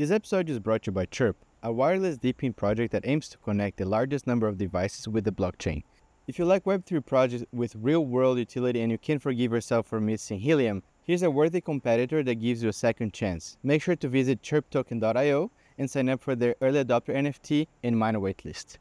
This episode is brought to you by Chirp, a wireless DePIN project that aims to connect the largest number of devices with the blockchain. If you like Web3 projects with real world utility and you can't forgive yourself for missing Helium, here's a worthy competitor that gives you a second chance. Make sure to visit chirptoken.io and sign up for their early adopter NFT and miner waitlist.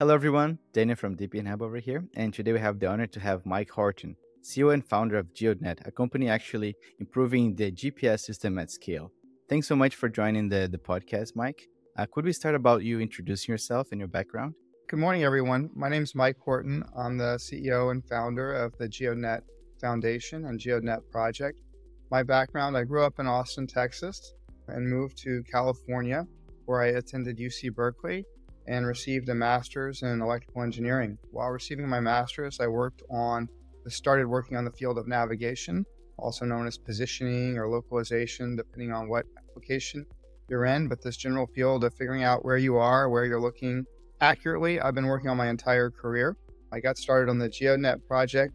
Hello everyone, Daniel from DePIN Hub over here, and today we have the honor to have Mike Horton, CEO and founder of GEODNET, a company actually improving the GPS system at scale. Thanks so much for joining the, the podcast, Mike. Uh, could we start about you introducing yourself and your background? Good morning, everyone. My name is Mike Horton. I'm the CEO and founder of the GEODNET Foundation and GEODNET Project. My background I grew up in Austin, Texas, and moved to California, where I attended UC Berkeley and received a master's in electrical engineering. While receiving my master's, I worked on, started working on the field of navigation also known as positioning or localization, depending on what application you're in. But this general field of figuring out where you are, where you're looking accurately, I've been working on my entire career. I got started on the GEODNET project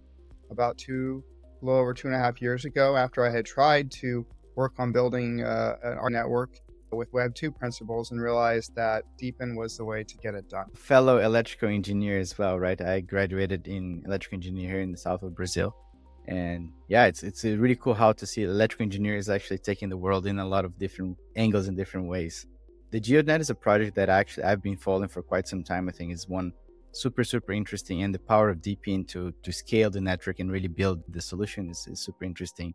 about two, a little over two and a half years ago after I had tried to work on building uh, our network with Web 2 principles and realized that DePIN was the way to get it done. Fellow electrical engineer as well, right? I graduated in electrical engineering in the south of Brazil and yeah it's it's uh, really cool how to see electrical engineers actually taking the world in a lot of different angles and different ways. The GEODNET is a project that actually i've been following for quite some time i think is one super super interesting and the power of DePIN to to scale the network and really build the solution is, is super interesting.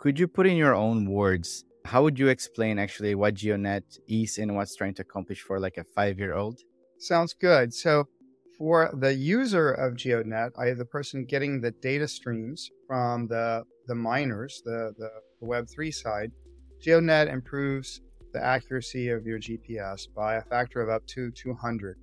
Could you put in your own words how would you explain actually what GEODNET is and what's trying to accomplish for like a five year old sounds good. So for the user of GEODNET, i.e., the person getting the data streams from the, the miners, the, the, the Web3 side, GEODNET improves the accuracy of your GPS by a factor of up to 200.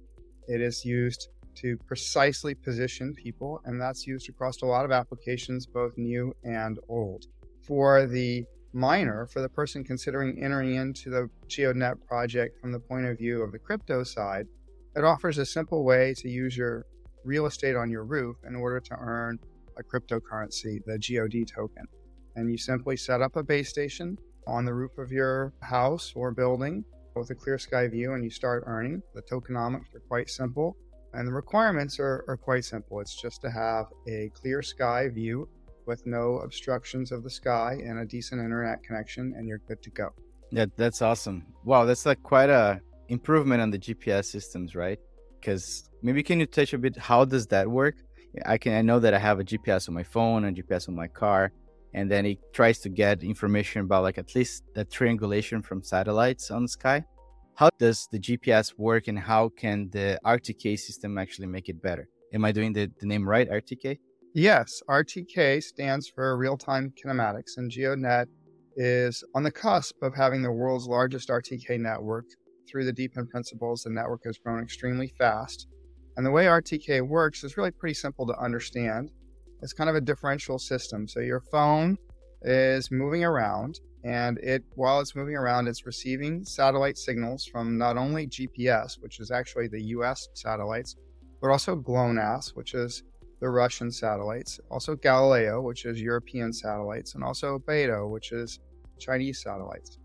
It is used to precisely position people, and that's used across a lot of applications, both new and old. For the miner, for the person considering entering into the GEODNET project from the point of view of the crypto side, it offers a simple way to use your real estate on your roof in order to earn a cryptocurrency, the GEOD token. And you simply set up a base station on the roof of your house or building with a clear sky view and you start earning. The tokenomics are quite simple and the requirements are, are quite simple. It's just to have a clear sky view with no obstructions of the sky and a decent internet connection and you're good to go. Yeah, that's awesome. Wow, that's like quite a improvement on the GPS systems, right? Because maybe can you touch a bit how does that work? I can I know that I have a GPS on my phone and GPS on my car, and then it tries to get information about like at least the triangulation from satellites on the sky. How does the GPS work, and how can the RTK system actually make it better? Am I doing the, the name right, RTK? Yes, RTK stands for real time kinematics, and GEODNET is on the cusp of having the world's largest RTK network through the DePIN principles, the network has grown extremely fast. And the way RTK works is really pretty simple to understand. It's kind of a differential system. So your phone is moving around, and it while it's moving around, it's receiving satellite signals from not only GPS, which is actually the US satellites, but also GLONASS, which is the Russian satellites, also Galileo, which is European satellites, and also Beidou, which is Chinese satellites.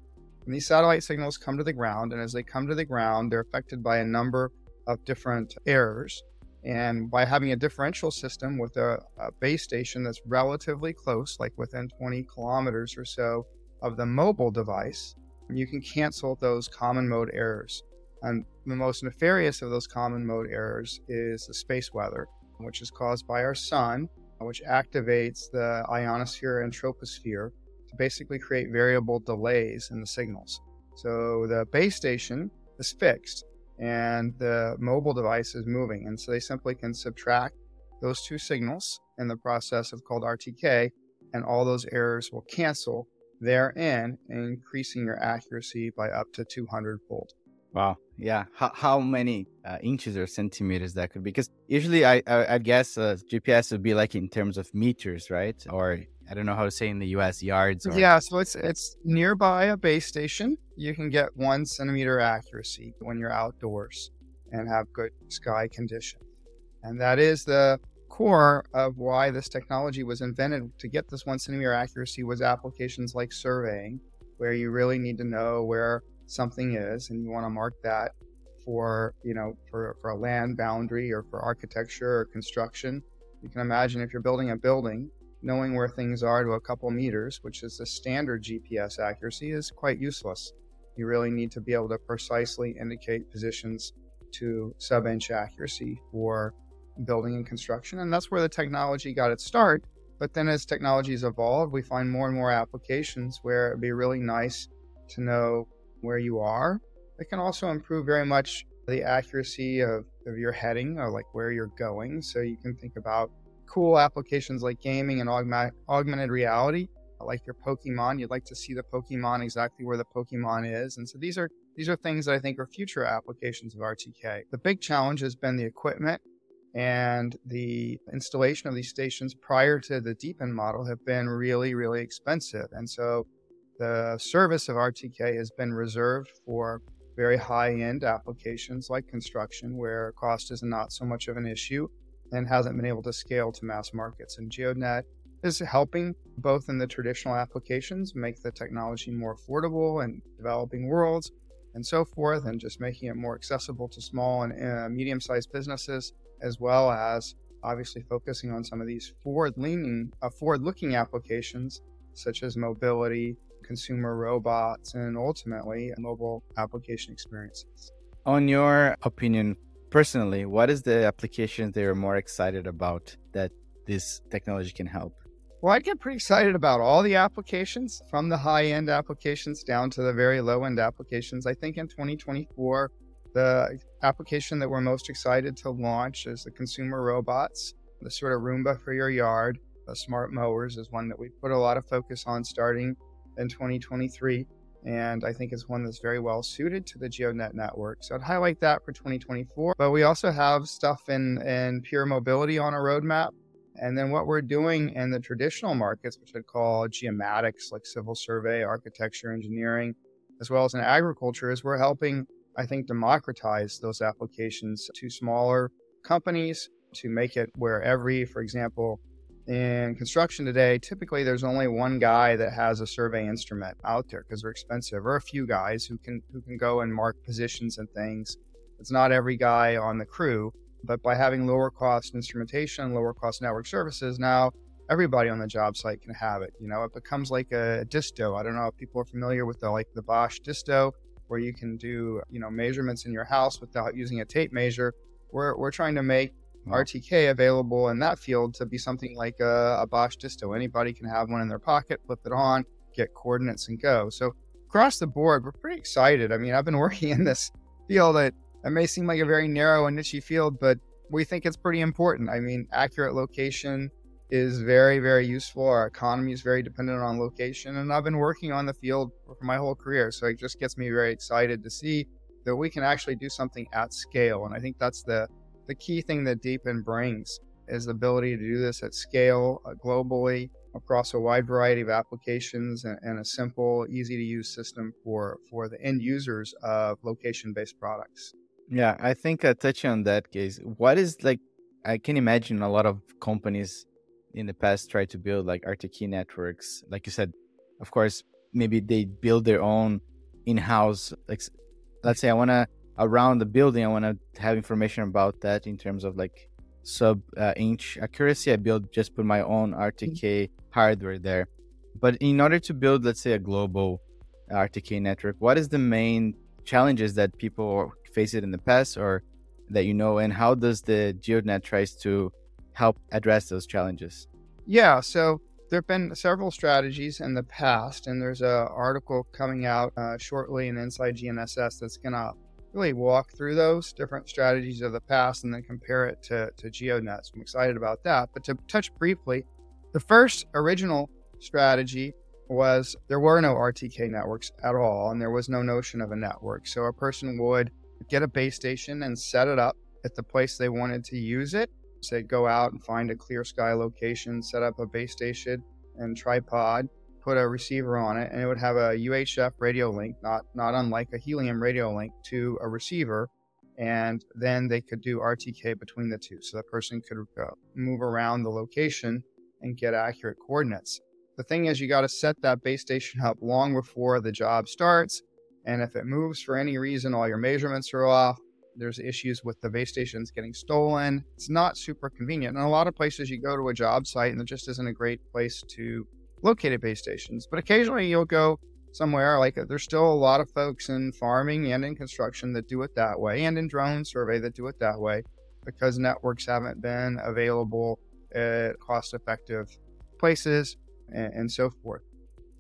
And these satellite signals come to the ground, and as they come to the ground, they're affected by a number of different errors. And by having a differential system with a, a, base station that's relatively close, like within 20 kilometers or so of the mobile device, you can cancel those common mode errors. And the most nefarious of those common mode errors is the space weather, which is caused by our sun, which activates the ionosphere and troposphere, to basically create variable delays in the signals. So the base station is fixed and the mobile device is moving. And so they simply can subtract those two signals in the process of called RTK, and all those errors will cancel therein, increasing your accuracy by up to 200 fold. Wow. Yeah. How, how many uh, inches or centimeters that could be? Because usually I, I, I guess uh, GPS would be like in terms of meters, right? Or I don't know how to say in the U.S. yards. Or... Yeah, so it's it's nearby a base station. You can get one centimeter accuracy when you're outdoors and have good sky condition, and that is the core of why this technology was invented. To get this one centimeter accuracy was applications like surveying, where you really need to know where something is and you want to mark that for, you know, for, for a land boundary or for architecture or construction. You can imagine if you're building a building, knowing where things are to a couple meters, which is the standard GPS accuracy, is quite useless. You really need to be able to precisely indicate positions to sub inch accuracy for building and construction. And that's where the technology got its start. But then as technologies evolved, we find more and more applications where it'd be really nice to know where you are. It can also improve very much the accuracy of, of your heading or like where you're going. So you can think about cool applications like gaming and augment, augmented reality, like your Pokemon. You'd like to see the Pokemon exactly where the Pokemon is. And so these are these are things that I think are future applications of RTK. The big challenge has been the equipment and the installation of these stations prior to the DePIN model have been really, really expensive. And so the service of RTK has been reserved for very high end applications like construction, where cost is not so much of an issue and hasn't been able to scale to mass markets. And GEODNET is helping both in the traditional applications make the technology more affordable in developing worlds and so forth, and just making it more accessible to small and uh, medium sized businesses, as well as obviously focusing on some of these forward leaning, uh, forward looking applications such as mobility, consumer robots, and ultimately mobile application experiences. On your opinion, personally, what is the application that you're more excited about that this technology can help? Well, I get pretty excited about all the applications from the high end applications down to the very low end applications. I think in 2024, the application that we're most excited to launch is the consumer robots, the sort of Roomba for your yard. The smart mowers is one that we put a lot of focus on starting in 2023. And I think it's one that's very well suited to the GEODNET network. So I'd highlight that for 2024. But we also have stuff in, in pure mobility on a roadmap. And then what we're doing in the traditional markets, which I'd call geomatics, like civil survey, architecture, engineering, as well as in agriculture, is we're helping, I think, democratize those applications to smaller companies to make it where every, for example, in construction today, typically there's only one guy that has a survey instrument out there because they're expensive, or a few guys who can who can go and mark positions and things. It's not every guy on the crew, but by having lower cost instrumentation, lower cost network services, now everybody on the job site can have it. You know, it becomes like a disto. I don't know if people are familiar with the like the Bosch disto, where you can do you know measurements in your house without using a tape measure. We're we're trying to make RTK available in that field to be something like a, a Bosch disto. Anybody can have one in their pocket, flip it on, get coordinates, and go. So across the board, we're pretty excited. I mean, I've been working in this field that it may seem like a very narrow and niche field, but we think it's pretty important. I mean, accurate location is very, very useful. Our economy is very dependent on location, and I've been working on the field for my whole career. So it just gets me very excited to see that we can actually do something at scale. And I think that's the the key thing that DePIN brings is the ability to do this at scale uh, globally across a wide variety of applications and, and a simple, easy to use system for, for the end users of location based products. Yeah, I think uh, touching on that case, what is like, I can imagine a lot of companies in the past try to build like RTK networks. Like you said, of course, maybe they build their own in house. Like, let's say I want to around the building, I want to have information about that in terms of like sub uh, inch accuracy. I build just put my own RTK mm-hmm. hardware there. But in order to build, let's say, a global RTK network, what is the main challenges that people face it in the past or that you know, and how does the GEODNET tries to help address those challenges? Yeah, so there have been several strategies in the past, and there's an article coming out uh, shortly in Inside GNSS that's going to really walk through those different strategies of the past and then compare it to, to GEODNET. So I'm excited about that. But to touch briefly, the first original strategy was there were no RTK networks at all, and there was no notion of a network. So a person would get a base station and set it up at the place they wanted to use it. Say, go out and find a clear sky location, set up a base station and tripod, put a receiver on it, and it would have a UHF radio link, not not unlike a helium radio link, to a receiver, and then they could do RTK between the two, so the person could uh, move around the location and get accurate coordinates. The thing is, you got to set that base station up long before the job starts. And if it moves for any reason, all your measurements are off. There's issues with the base stations getting stolen. It's not super convenient. And a lot of places you go to a job site and there just isn't a great place to locate a base stations. But occasionally you'll go somewhere like uh, there's still a lot of folks in farming and in construction that do it that way and in drone survey that do it that way because networks haven't been available at cost effective places and, and, so forth.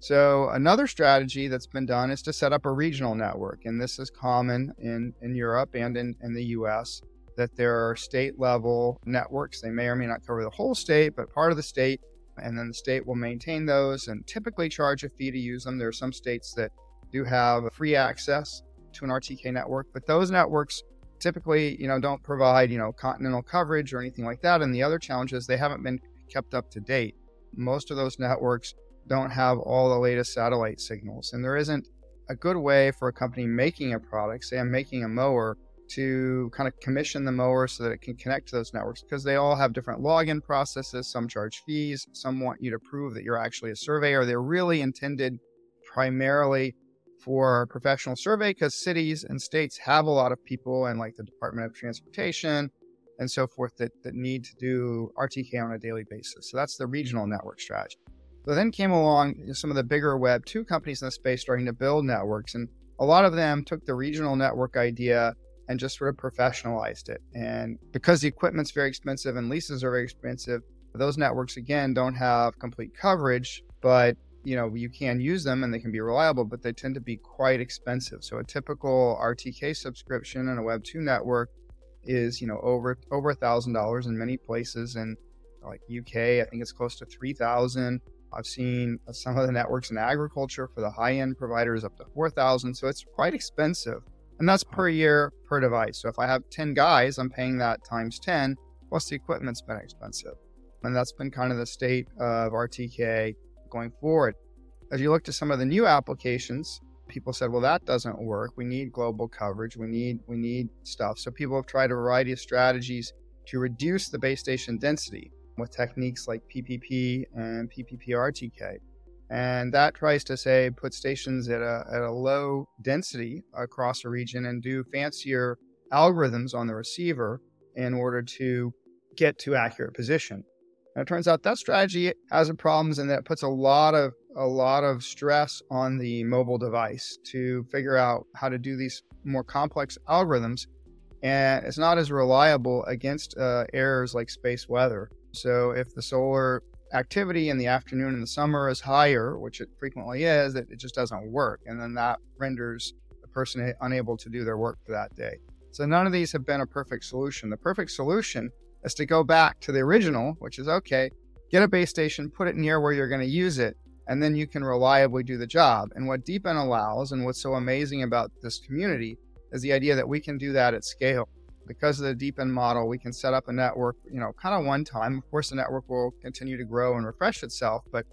So, another strategy that's been done is to set up a regional network. And this is common in, in Europe and in, in the US that there are state level networks. They may or may not cover the whole state, but part of the state. And then the state will maintain those and typically charge a fee to use them. There are some states that do have free access to an RTK network, but those networks typically, you know, don't provide, you know, continental coverage or anything like that. And the other challenge is they haven't been kept up to date. Most of those networks don't have all the latest satellite signals. And there isn't a good way for a company making a product, say I'm making a mower, to kind of commission the mower so that it can connect to those networks because they all have different login processes. Some charge fees, some want you to prove that you're actually a surveyor. They're really intended primarily for professional survey because cities and states have a lot of people and like the Department of Transportation and so forth that, that need to do RTK on a daily basis. So that's the regional network strategy. So then came along some of the bigger Web 2 companies in the space starting to build networks. And a lot of them took the regional network idea and just sort of professionalized it. And because the equipment's very expensive and leases are very expensive, those networks again don't have complete coverage, but you know, you can use them and they can be reliable, but they tend to be quite expensive. So a typical RTK subscription on a Web 2 network is, you know, over over a thousand dollars in many places. And like UK, I think it's close to three thousand. I've seen some of the networks in agriculture for the high end providers up to four thousand. So it's quite expensive. And that's per year per device. So if I have 10 guys, I'm paying that times 10, plus the equipment's been expensive. And that's been kind of the state of RTK going forward. As you look to some of the new applications, people said, well, that doesn't work. We need global coverage. We need we need stuff. So people have tried a variety of strategies to reduce the base station density with techniques like PPP and PPP-RTK. And that tries to say put stations at a, at a low density across a region and do fancier algorithms on the receiver in order to get to accurate position. And it turns out that strategy has problems and that puts a lot of a lot of stress on the mobile device to figure out how to do these more complex algorithms. And it's not as reliable against uh, errors like space weather. So if the solar activity in the afternoon in the summer is higher, which it frequently is, it, it just doesn't work. And then that renders the person unable to do their work for that day. So none of these have been a perfect solution. The perfect solution is to go back to the original, which is okay, get a base station, put it near where you're going to use it, and then you can reliably do the job. And what DePIN allows, and what's so amazing about this community, is the idea that we can do that at scale. Because of the DePIN model, we can set up a network, you know, kind of one time. Of course, the network will continue to grow and refresh itself, but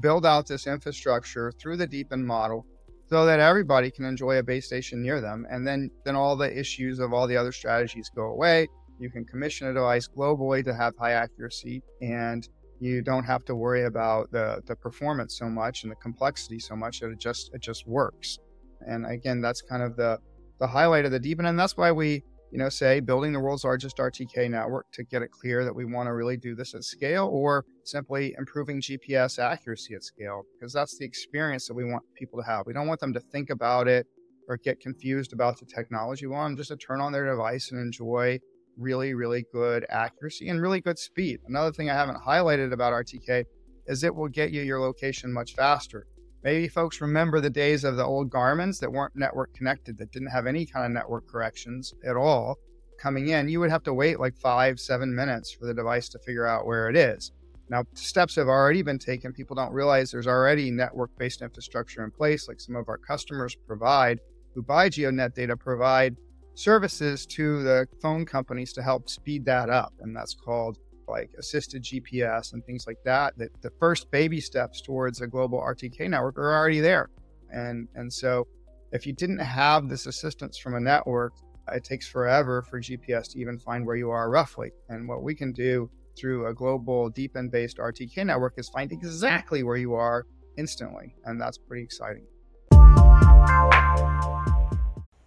build out this infrastructure through the DePIN model so that everybody can enjoy a base station near them. And then, then all the issues of all the other strategies go away. You can commission a device globally to have high accuracy, and you don't have to worry about the, the performance so much and the complexity so much that it just it just works. And again, that's kind of the the highlight of the DePIN, and that's why we you know say building the world's largest RTK network to get it clear that we want to really do this at scale, or simply improving GPS accuracy at scale, because that's the experience that we want people to have. We don't want them to think about it or get confused about the technology. We want them just to turn on their device and enjoy really, really good accuracy and really good speed. Another thing I haven't highlighted about RTK is it will get you your location much faster. Maybe folks remember the days of the old Garmin's that weren't network connected, that didn't have any kind of network corrections at all coming in. You would have to wait like five, seven minutes for the device to figure out where it is. Now, steps have already been taken. People don't realize there's already network based infrastructure in place, like some of our customers provide, who buy GEODNET data, provide services to the phone companies to help speed that up. And that's called like assisted GPS and things like that. That the first baby steps towards a global RTK network are already there. And and so if you didn't have this assistance from a network, it takes forever for GPS to even find where you are roughly. And what we can do through a global DePIN based RTK network is find exactly where you are instantly. And that's pretty exciting.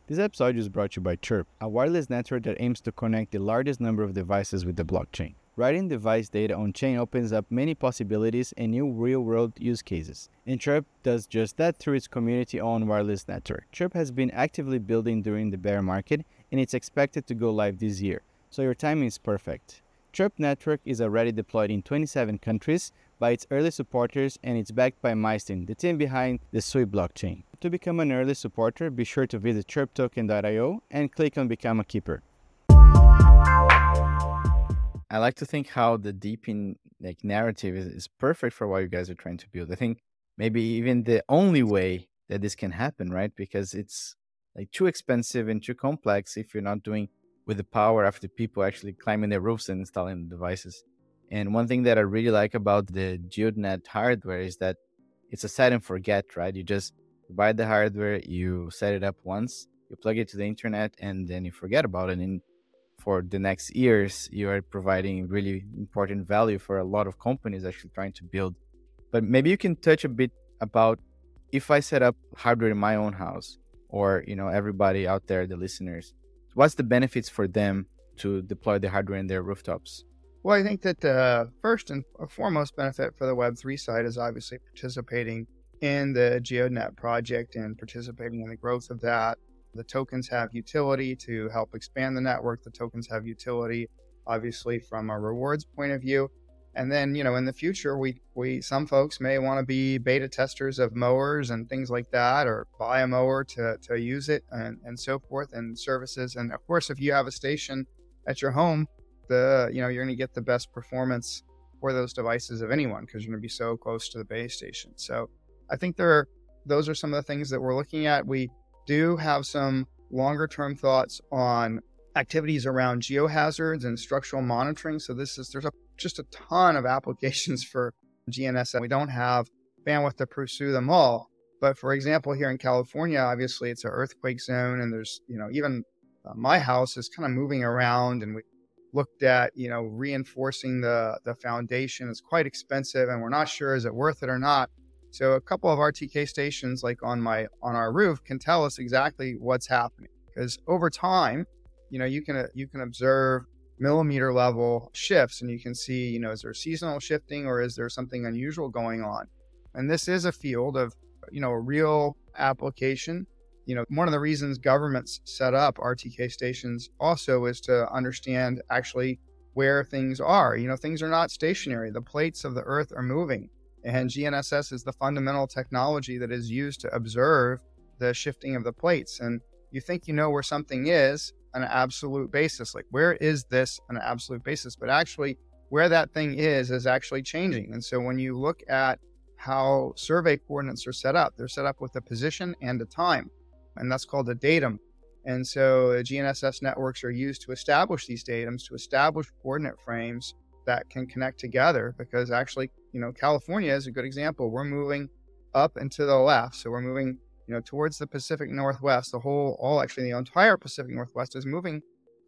This episode is brought to you by Chirp, a wireless network that aims to connect the largest number of devices with the blockchain. Writing device data on chain opens up many possibilities and new real world use cases. And Chirp does just that through its community owned wireless network. Chirp has been actively building during the bear market and it's expected to go live this year, so your timing is perfect. Chirp Network is already deployed in 27 countries by its early supporters and it's backed by Mysten, the team behind the Sui blockchain. To become an early supporter, be sure to visit chirptoken.io and click on Become a Keeper. I like to think how the DePIN like narrative is, is perfect for what you guys are trying to build. I think maybe even the only way that this can happen, right? Because it's like too expensive and too complex if you're not doing with the power of the people actually climbing their roofs and installing the devices. And one thing that I really like about the GEODNET hardware is that it's a set and forget, right? You just buy the hardware, you set it up once, you plug it to the internet, and then you forget about it. And for the next years, you are providing really important value for a lot of companies actually trying to build. But maybe you can touch a bit about if I set up hardware in my own house, or you know everybody out there, the listeners, what's the benefits for them to deploy the hardware in their rooftops? Well, I think that the first and foremost benefit for the Web3 side is obviously participating in the GEODNET project and participating in the growth of that. The tokens have utility to help expand the network. The tokens have utility, obviously, from a rewards point of view. And then, you know, in the future, we, we some folks may want to be beta testers of mowers and things like that, or buy a mower to, to use it and, and so forth and services. And of course, if you have a station at your home, the you know you're going to get the best performance for those devices of anyone because you're going to be so close to the base station. So I think there are those are some of the things that we're looking at. We do have some longer term thoughts on activities around geohazards and structural monitoring. So this is there's a, just a ton of applications for GNSS. And We don't have bandwidth to pursue them all. But for example, here in California, obviously it's an earthquake zone, and there's you know even uh, my house is kind of moving around, and we looked at you know reinforcing the the foundation is quite expensive and we're not sure is it worth it or not so a couple of rtk stations like on my on our roof can tell us exactly what's happening because over time you know you can uh, you can observe millimeter level shifts and you can see you know is there seasonal shifting or is there something unusual going on and this is a field of you know a real application you know, one of the reasons governments set up RTK stations also is to understand actually where things are. You know, things are not stationary. The plates of the earth are moving. And GNSS is the fundamental technology that is used to observe the shifting of the plates. And you think you know where something is on an absolute basis. Like, where is this on an absolute basis? But actually, where that thing is is actually changing. And so when you look at how survey coordinates are set up, they're set up with a position and a time and that's called a datum. And so GNSS networks are used to establish these datums, to establish coordinate frames that can connect together. Because actually, you know, California is a good example. We're moving up and to the left, so we're moving, you know, towards the Pacific Northwest. The whole, all actually, the entire Pacific Northwest is moving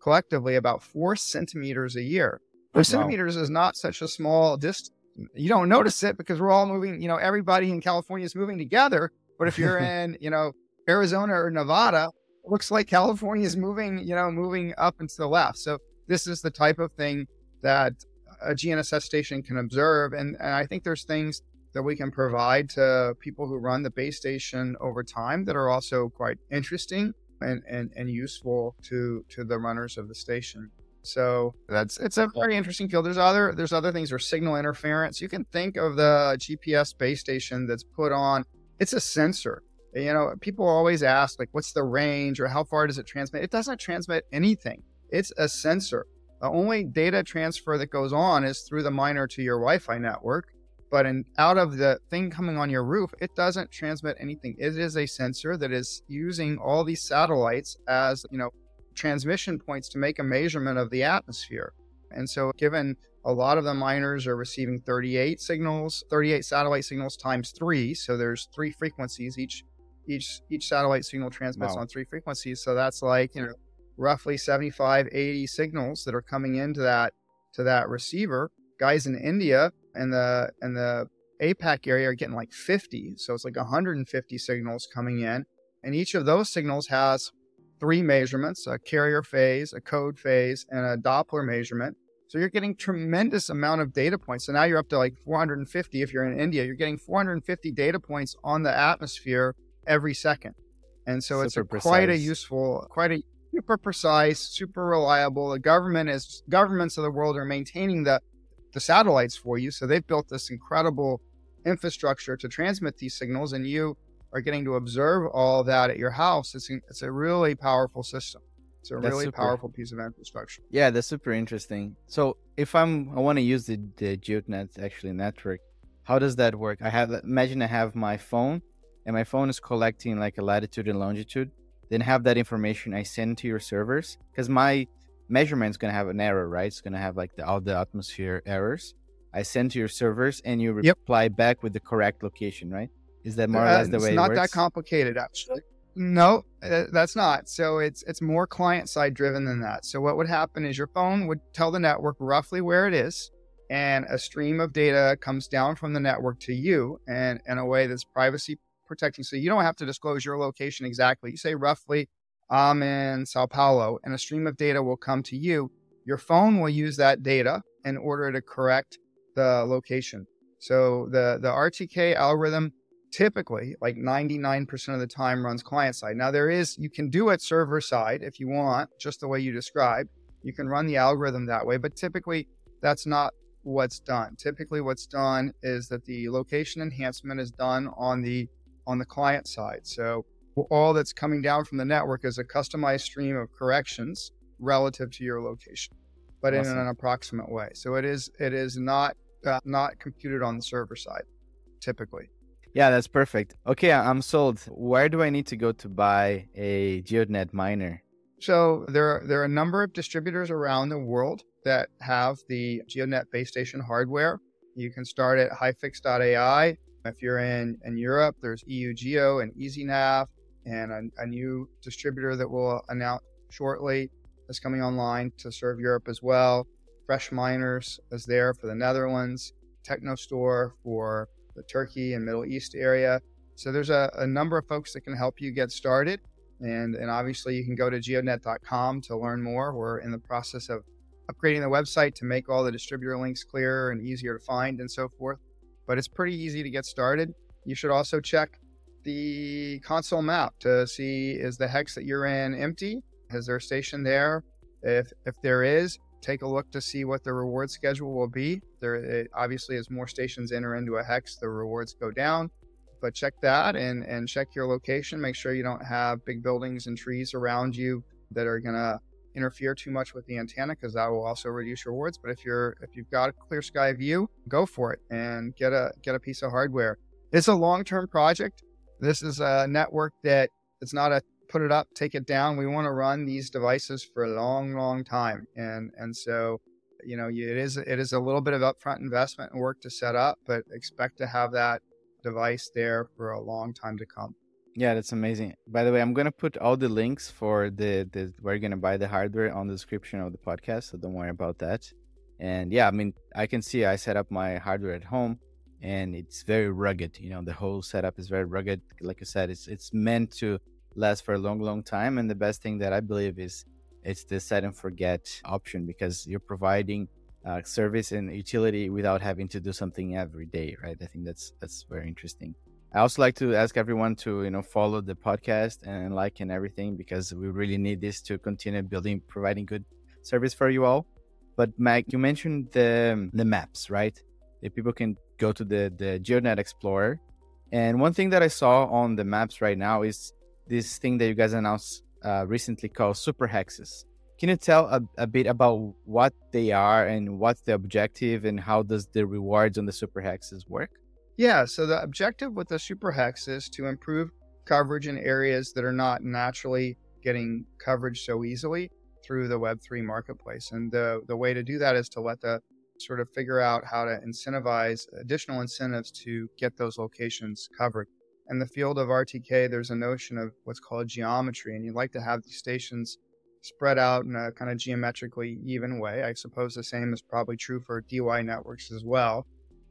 collectively about four centimeters a year. Four wow. centimeters is not such a small distance. You don't notice it because we're all moving. You know, everybody in California is moving together. But if you're in, you know, Arizona or Nevada, it looks like California is moving, you know, moving up and to the left. So this is the type of thing that a GNSS station can observe. And, and I think there's things that we can provide to people who run the base station over time that are also quite interesting and, and, and useful to, to the runners of the station. So that's it's a very interesting field. There's other there's other things. There's signal interference. You can think of the GPS base station that's put on. It's a sensor you know, people always ask, like, what's the range or how far does it transmit? It doesn't transmit anything, it's a sensor. The only data transfer that goes on is through the miner to your Wi Fi network. But in, out of the thing coming on your roof, it doesn't transmit anything. It is a sensor that is using all these satellites as, you know, transmission points to make a measurement of the atmosphere. And so, given a lot of the miners are receiving 38 signals, 38 satellite signals times three. So there's three frequencies. Each each each satellite signal transmits wow. on three frequencies so that's like you know roughly 75 80 signals that are coming into that to that receiver. Guys in India and the and the APAC area are getting like 50. So it's like 150 signals coming in. And each of those signals has three measurements a carrier phase, a code phase, and a Doppler measurement. So you're getting tremendous amount of data points. So now you're up to like 450 if you're in India. You're getting 450 data points on the atmosphere every second. And so it's a, quite a useful, quite a super precise, super reliable. The government is governments of the world are maintaining the the satellites for you. So they've built this incredible infrastructure to transmit these signals, and you are getting to observe all that at your house. It's it's a really powerful system. It's a that's really super. powerful piece of infrastructure. Yeah, that's super interesting. So if I'm I want to use the the GEODNET actually network, how does that work? I have imagine I have my phone, and my phone is collecting like a latitude and longitude. Then have that information I send to your servers because my measurement is gonna have an error, right? It's gonna have like the, all the atmosphere errors. I send to your servers, and you reply yep. back with the correct location, right? Is that more or less the way it's not that complicated, actually. No, uh, that's not. So it's it's more client side driven than that. So what would happen is your phone would tell the network roughly where it is, and a stream of data comes down from the network to you, and in a way that's privacy protecting. So you don't have to disclose your location exactly. You say roughly, I'm in Sao Paulo, and a stream of data will come to you. Your phone will use that data in order to correct the location. So the the RTK algorithm typically like 99% of the time runs client side. Now there is you can do it server side if you want, just the way you described. You can run the algorithm that way, but typically that's not what's done. Typically what's done is that the location enhancement is done on the on the client side. So all that's coming down from the network is a customized stream of corrections relative to your location, but awesome. in an approximate way. So it is it is not uh, not computed on the server side typically. Yeah, that's perfect. Okay, I'm sold. Where do I need to go to buy a GEODNET miner? So there are, there are a number of distributors around the world that have the GEODNET base station hardware. You can start at HiFix.ai. If you're in, in Europe, there's EU Geo and EasyNav, and a, a new distributor that we'll announce shortly is coming online to serve Europe as well. Fresh Miners is there for the Netherlands, Technostore for the Turkey and Middle East area. So there's a, a number of folks that can help you get started. And, and obviously, you can go to geodnet.com to learn more. We're in the process of upgrading the website to make all the distributor links clearer and easier to find and so forth. But it's pretty easy to get started. You should also check the console map to see is the hex that you're in empty? Is there a station there? If if there is, take a look to see what the reward schedule will be. There, obviously, as more stations enter into a hex, the rewards go down. But check that and and check your location. Make sure you don't have big buildings and trees around you that are gonna interfere too much with the antenna because that will also reduce your rewards. But if you're if you've got a clear sky view, go for it and get a get a piece of hardware. It's a long term project. This is a network that it's not a put it up, take it down. We want to run these devices for a long, long time, and and so you know it is it is a little bit of upfront investment and work to set up, but expect to have that device there for a long time to come. Yeah, that's amazing. By the way, I'm gonna put all the links for the, the where you're gonna buy the hardware on the description of the podcast, so don't worry about that. And yeah, I mean, I can see I set up my hardware at home, and it's very rugged. You know, the whole setup is very rugged. Like I said, it's it's meant to last for a long, long time. And the best thing that I believe is it's the set and forget option because you're providing uh, service and utility without having to do something every day, right? I think that's that's very interesting. I also like to ask everyone to you know follow the podcast and like and everything because we really need this to continue building, providing good service for you all. But Mac, you mentioned the the maps, right? That people can go to the the GEODNET Explorer. And one thing that I saw on the maps right now is this thing that you guys announced uh, recently called super hexes. Can you tell a, a, bit about what they are and what's the objective and how does the rewards on the super hexes work? Yeah, so the objective with the super hex is to improve coverage in areas that are not naturally getting coverage so easily through the Web3 marketplace. And the, the way to do that is to let the sort of figure out how to incentivize additional incentives to get those locations covered in the field of RTK, there's a notion of what's called geometry, and you'd like to have these stations spread out in a kind of geometrically even way. I suppose the same is probably true for DeWi networks as well.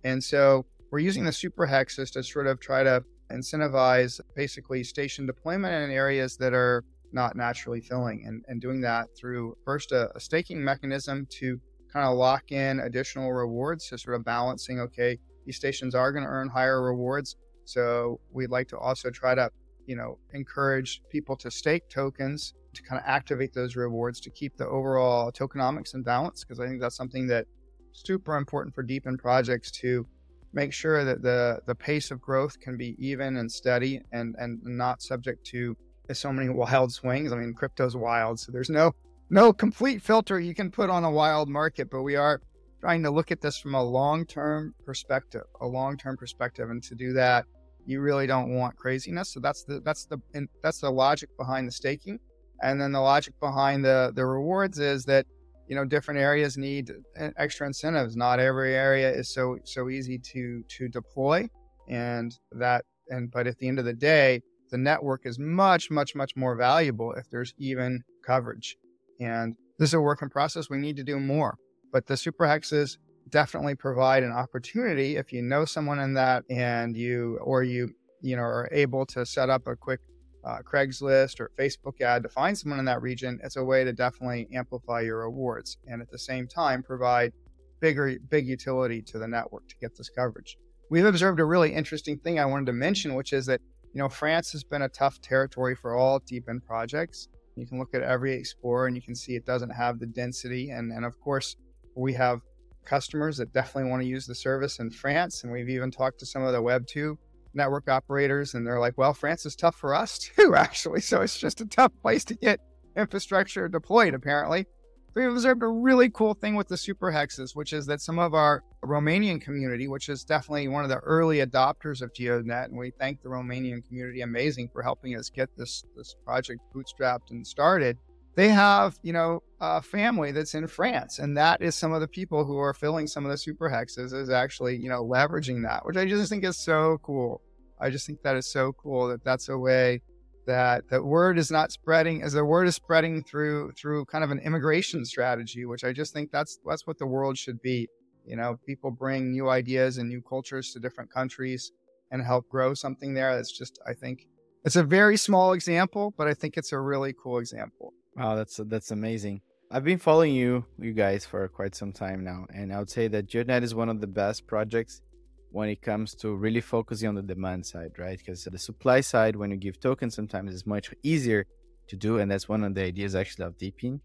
And so we're using the super hexes to sort of try to incentivize basically station deployment in areas that are not naturally filling and, and doing that through first a, a staking mechanism to kind of lock in additional rewards to sort of balancing okay these stations are going to earn higher rewards. So we'd like to also try to you know encourage people to stake tokens to kind of activate those rewards to keep the overall tokenomics in balance because i think that's something that super important for DePIN projects to make sure that the the pace of growth can be even and steady and and not subject to so many wild swings. I mean, crypto's wild, so there's no no complete filter you can put on a wild market, but we are trying to look at this from a long-term perspective, a long-term perspective, and to do that, you really don't want craziness. So that's the that's the that's the logic behind the staking, and then the logic behind the the rewards is that you know different areas need extra incentives. Not every area is so so easy to to deploy and that and but at the end of the day the network is much much much more valuable if there's even coverage. And this is a work in process. We need to do more. But the super hexes definitely provide an opportunity if you know someone in that and you or you you know are able to set up a quick uh, Craigslist or Facebook ad to find someone in that region, it's a way to definitely amplify your rewards and at the same time provide bigger big utility to the network to get this coverage. We've observed a really interesting thing I wanted to mention, which is that you know France has been a tough territory for all DePIN projects. You can look at every explorer and you can see it doesn't have the density, and and of course we have customers that definitely want to use the service in France, and we've even talked to some of the Web two network operators, and they're like, well, France is tough for us too, actually. So it's just a tough place to get infrastructure deployed, apparently. We've observed a really cool thing with the super hexes, which is that some of our Romanian community, which is definitely one of the early adopters of GEODNET, and we thank the Romanian community amazing for helping us get this this project bootstrapped and started they have, you know, a family that's in France. And that is some of the people who are filling some of the super hexes is actually, you know, leveraging that, which I just think is so cool. I just think that is so cool that that's a way that that word is not spreading as the word is spreading through through kind of an immigration strategy, which I just think that's that's what the world should be. You know, people bring new ideas and new cultures to different countries and help grow something there. That's just I think it's a very small example, but I think it's a really cool example. Wow, that's that's amazing. I've been following you, you guys, for quite some time now, and I would say that GEODNET is one of the best projects when it comes to really focusing on the demand side, right? Because the supply side, when you give tokens, sometimes is much easier to do, and that's one of the ideas actually of DePIN.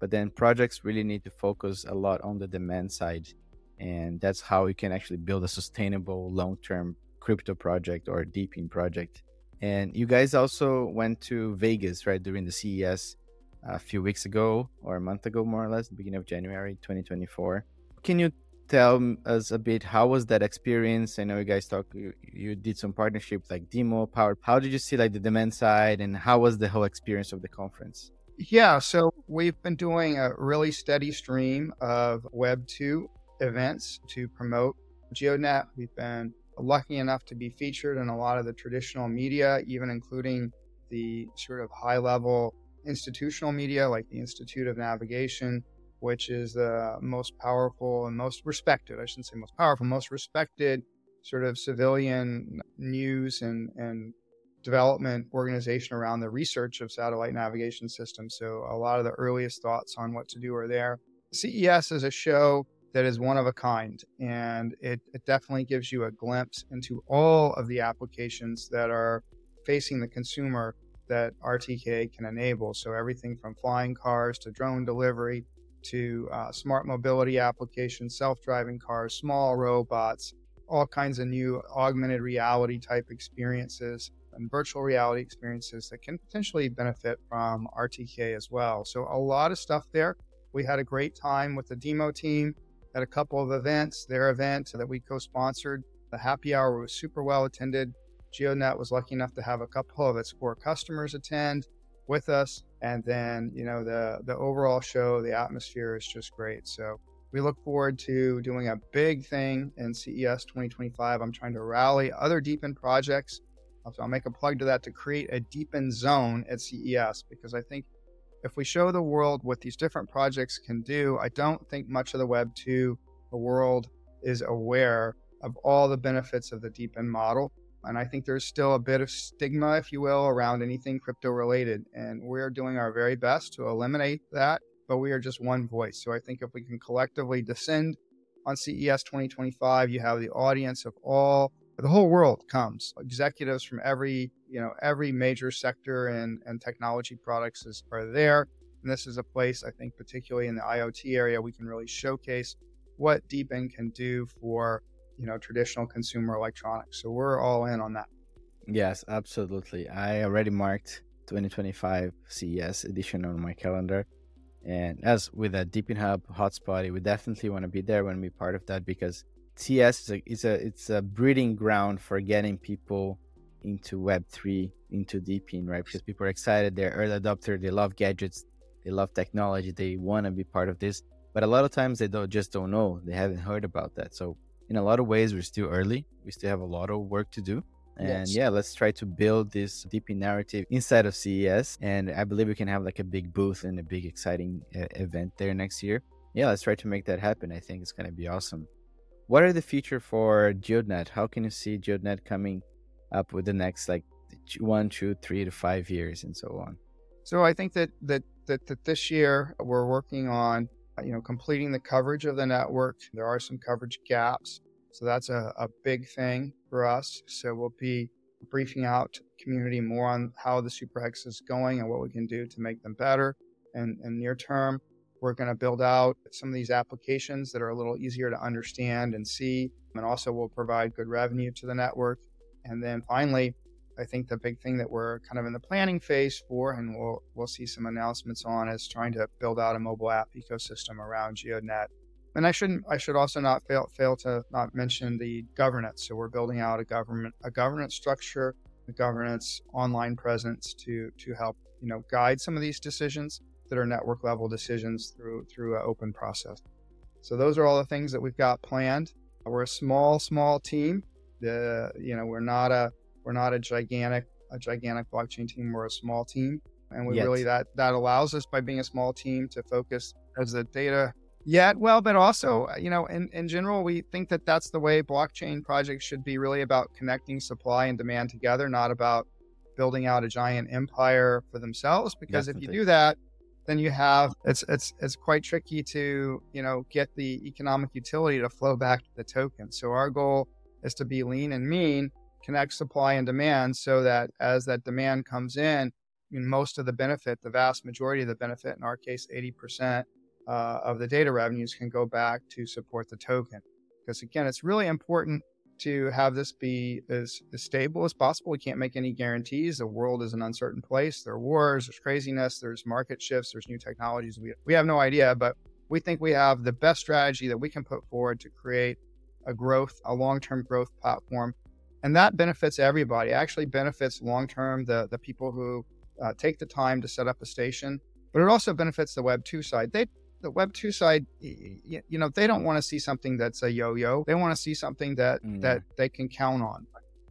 But then projects really need to focus a lot on the demand side, and that's how you can actually build a sustainable, long-term crypto project or DePIN project. And you guys also went to Vegas, right, during the CES a few weeks ago or a month ago, more or less, beginning of January 2024. Can you tell us a bit how was that experience? I know you guys talk, you, you did some partnership like DIMO Power. How did you see like the demand side, and how was the whole experience of the conference? Yeah, so we've been doing a really steady stream of Web two events to promote GEODNET. We've been lucky enough to be featured in a lot of the traditional media, even including the sort of high level institutional media like the Institute of Navigation, which is the most powerful and most respected, I shouldn't say most powerful, most respected sort of civilian news and, and development organization around the research of satellite navigation systems. So a lot of the earliest thoughts on what to do are there. CES is a show that is one of a kind, and it, it definitely gives you a glimpse into all of the applications that are facing the consumer that RTK can enable. So everything from flying cars to drone delivery to uh, smart mobility applications, self-driving cars, small robots, all kinds of new augmented reality type experiences and virtual reality experiences that can potentially benefit from RTK as well. So a lot of stuff there. We had a great time with the DIMO team at a couple of events. Their event that we co-sponsored, the happy hour was super well attended. GEODNET was lucky enough to have a couple of its core customers attend with us. And then, you know, the, the overall show, the atmosphere is just great. So we look forward to doing a big thing in CES 2025. I'm trying to rally other DePIN projects. So I'll make a plug to that to create a DePIN zone at CES because I think if we show the world what these different projects can do, I don't think much of the Web 2 world is aware of all the benefits of the DePIN model. And I think there's still a bit of stigma, if you will, around anything crypto related. And we're doing our very best to eliminate that, but we are just one voice. So I think if we can collectively descend on CES 2025, you have the audience of all, the whole world comes. Executives from every, you know, every major sector and, and technology products is, are there. And this is a place, I think, particularly in the IoT area, we can really showcase what DePIN can do for you know traditional consumer electronics. So we're all in on that. Yes, absolutely. I already marked 2025 CES edition on my calendar. And as with a DePIN Hub hotspot, we definitely want to be there when we part of that because CES is a, it's a it's a breeding ground for getting people into Web3, into DePIN, right? Because people are excited, they're early adopter, they love gadgets, they love technology, they want to be part of this. But a lot of times they don't just don't know, they haven't heard about that. So in a lot of ways, we're still early. We still have a lot of work to do. And yes. yeah, let's try to build this deep narrative inside of CES. And I believe we can have like a big booth and a big exciting uh, event there next year. Yeah, let's try to make that happen. I think it's going to be awesome. What are the future for GEODNET? How can you see GEODNET coming up with the next like one, two, three to five years and so on? So I think that that that, that this year we're working on Uh, you know, completing the coverage of the network. There are some coverage gaps. So that's a, a big thing for us. So we'll be briefing out community more on how the SuperHex is going and what we can do to make them better. And, and near term, we're going to build out some of these applications that are a little easier to understand and see, and also will provide good revenue to the network. And then finally, I think the big thing that we're kind of in the planning phase for, and we'll we'll see some announcements on, is trying to build out a mobile app ecosystem around GEODNET. And I shouldn't I should also not fail fail to not mention the governance. So we're building out a government a governance structure, a governance online presence to to help you know guide some of these decisions that are network level decisions through through an open process. So those are all the things that we've got planned. We're a small small team. The you know we're not a we're not a gigantic a gigantic blockchain team. We're a small team, and we Yet. really that that allows us by being a small team to focus as the data. Yet, well, but also, you know, in, in general, we think that that's the way blockchain projects should be really about connecting supply and demand together, not about building out a giant empire for themselves. Because Definitely. if you do that, then you have it's it's it's quite tricky to you know get the economic utility to flow back to the token. So our goal is to be lean and mean connect supply and demand so that as that demand comes in, most of the benefit, the vast majority of the benefit, in our case, 80% uh, of the data revenues can go back to support the token. Because again, it's really important to have this be as, as stable as possible. We can't make any guarantees. The world is an uncertain place. There are wars, there's craziness, there's market shifts, there's new technologies. We, we have no idea, but we think we have the best strategy that we can put forward to create a growth, a long term growth platform and that benefits everybody. It actually benefits long term the the people who uh, take the time to set up a station, but it also benefits the Web two side. They the Web two side, you, you know, they don't want to see something that's a yo-yo. They want to see something that mm. that they can count on.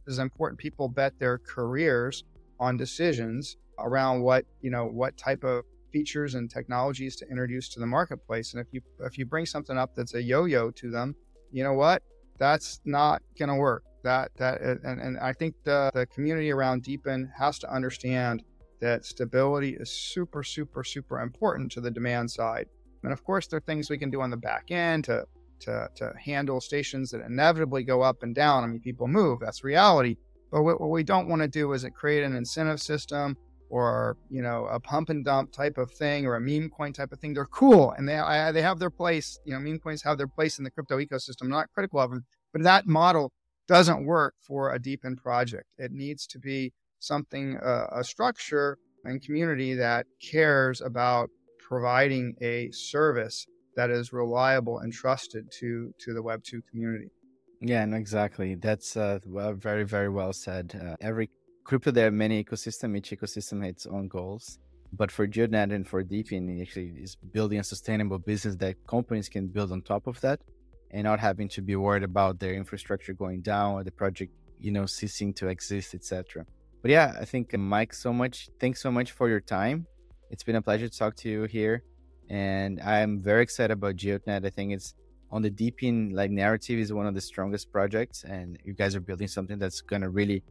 It's important. People bet their careers on decisions around what you know what type of features and technologies to introduce to the marketplace. And if you if you bring something up that's a yo-yo to them, you know what? That's not going to work that that and, and I think the, the community around DePIN has to understand that stability is super, super, super important to the demand side. And of course, there are things we can do on the back end to to to handle stations that inevitably go up and down. I mean, people move. That's reality. But what, what we don't want to do is create an incentive system or you know a pump and dump type of thing or a meme coin type of thing. They're cool and they I, they have their place. You know, meme coins have their place in the crypto ecosystem. I'm not critical of them, but that model doesn't work for a DePIN project. It needs to be something, uh, a structure and community that cares about providing a service that is reliable and trusted to to the Web two community. Yeah, no, exactly. That's uh, well, very very well said. Uh, every crypto there are many ecosystem. Each ecosystem has its own goals. But for GEODNET and for DePIN, it actually is building a sustainable business that companies can build on top of that and not having to be worried about their infrastructure going down or the project, you know, ceasing to exist, etc. But yeah, I think uh, Mike, so much. Thanks so much for your time. It's been a pleasure to talk to you here, and I'm very excited about GEODNET. I think it's on the deep DePIN like narrative is one of the strongest projects, and you guys are building something that's gonna really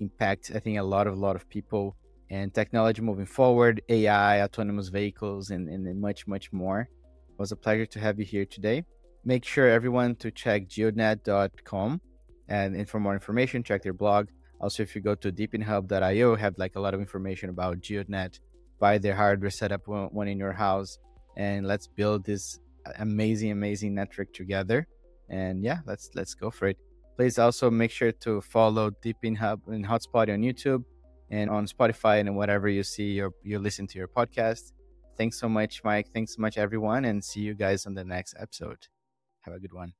impact. I think a lot of a lot of people and technology moving forward, AI, autonomous vehicles, and, and much much more. It was a pleasure to have you here today. Make sure everyone to check geodnet.com and, for more information, check their blog. Also, if you go to depinhub.io, have like a lot of information about GEODNET. Buy their hardware, set up one, in your house, and let's build this amazing, amazing network together. And yeah, let's let's go for it. Please also make sure to follow DePIN Hub and Hotspot on YouTube and on Spotify and whatever you see or you listen to your podcast. Thanks so much, Mike. Thanks so much, everyone, and see you guys on the next episode. Have a good one.